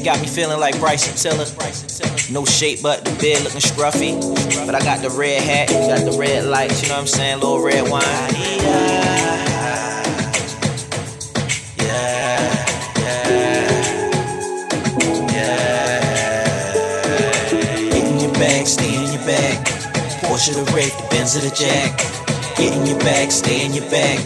shit got me feeling like Bryson Tiller. No shape, but the beard looking scruffy. But I got the red hat, got the red lights, you know what I'm saying? Little red wine. Yeah, yeah, yeah. Get in your bag, stay in your bag. Porsche the Wraith, the Benz of the Jag. Get in your bag, stay in your bag.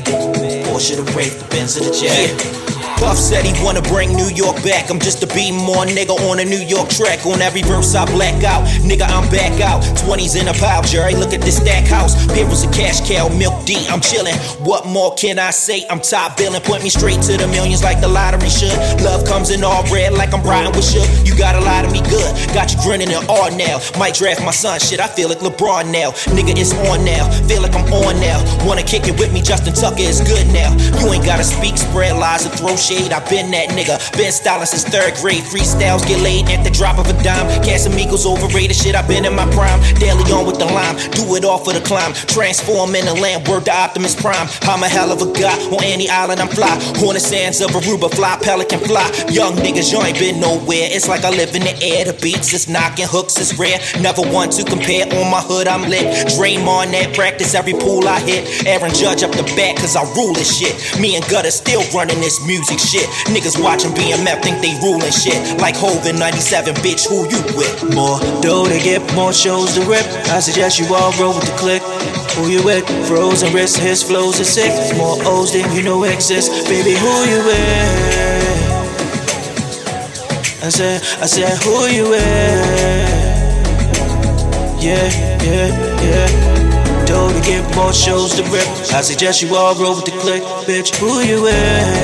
Porsche the Wraith, the Benz of the Jag. Puff said he wanna bring New York back. I'm just a Baltimore nigga on a New York track. On every verse I black out. Nigga, I'm back out. 20s in a pile, Jerry. Look at this stack house. Paper's a cash cow, milk D. I'm chillin'. What more can I say? I'm top billing. Point me straight to the millions like the lottery should. Love comes in all red like I'm riding with Shook. You got a lot of me good. Got you grinning in all now. Might draft my son. Shit, I feel like LeBron now. Nigga, it's on now. Feel like I'm on now. Wanna kick it with me? Justin Tucker is good now. You ain't gotta speak, spread lies, and throw shade. i been that nigga. Been styling since third grade. Freestyles get laid at the drop of a dime. Casamigos overrated shit. I've been in my prime. Daily on with the lime. Do it all for the climb. Transform in the land. Word to Optimus Prime. I'm a hell of a guy. On any island I'm fly. On the sands of Aruba. Fly, pelican fly. Young niggas, you ain't been nowhere. It's like I live in the air. The beats is knocking. Hooks is rare. Never want to compare. On my hood, I'm lit. Dream on that. Practice every pool I hit. Aaron Judge up the back. Cause I rule this shit. Me and Gutter still running this music shit. Niggas watching BMF think they ruling shit. Like Hov in 97, bitch, who you with? More dough to get, more shows to rip. I suggest you all roll with the click. Who you with? Frozen wrist, his flows are sick. More O's than you know exist. Baby, who you with? I said, I said, who you with? Yeah, yeah, yeah. Dough to get more shows to rip. I suggest you all roll with the click, bitch. Who you with?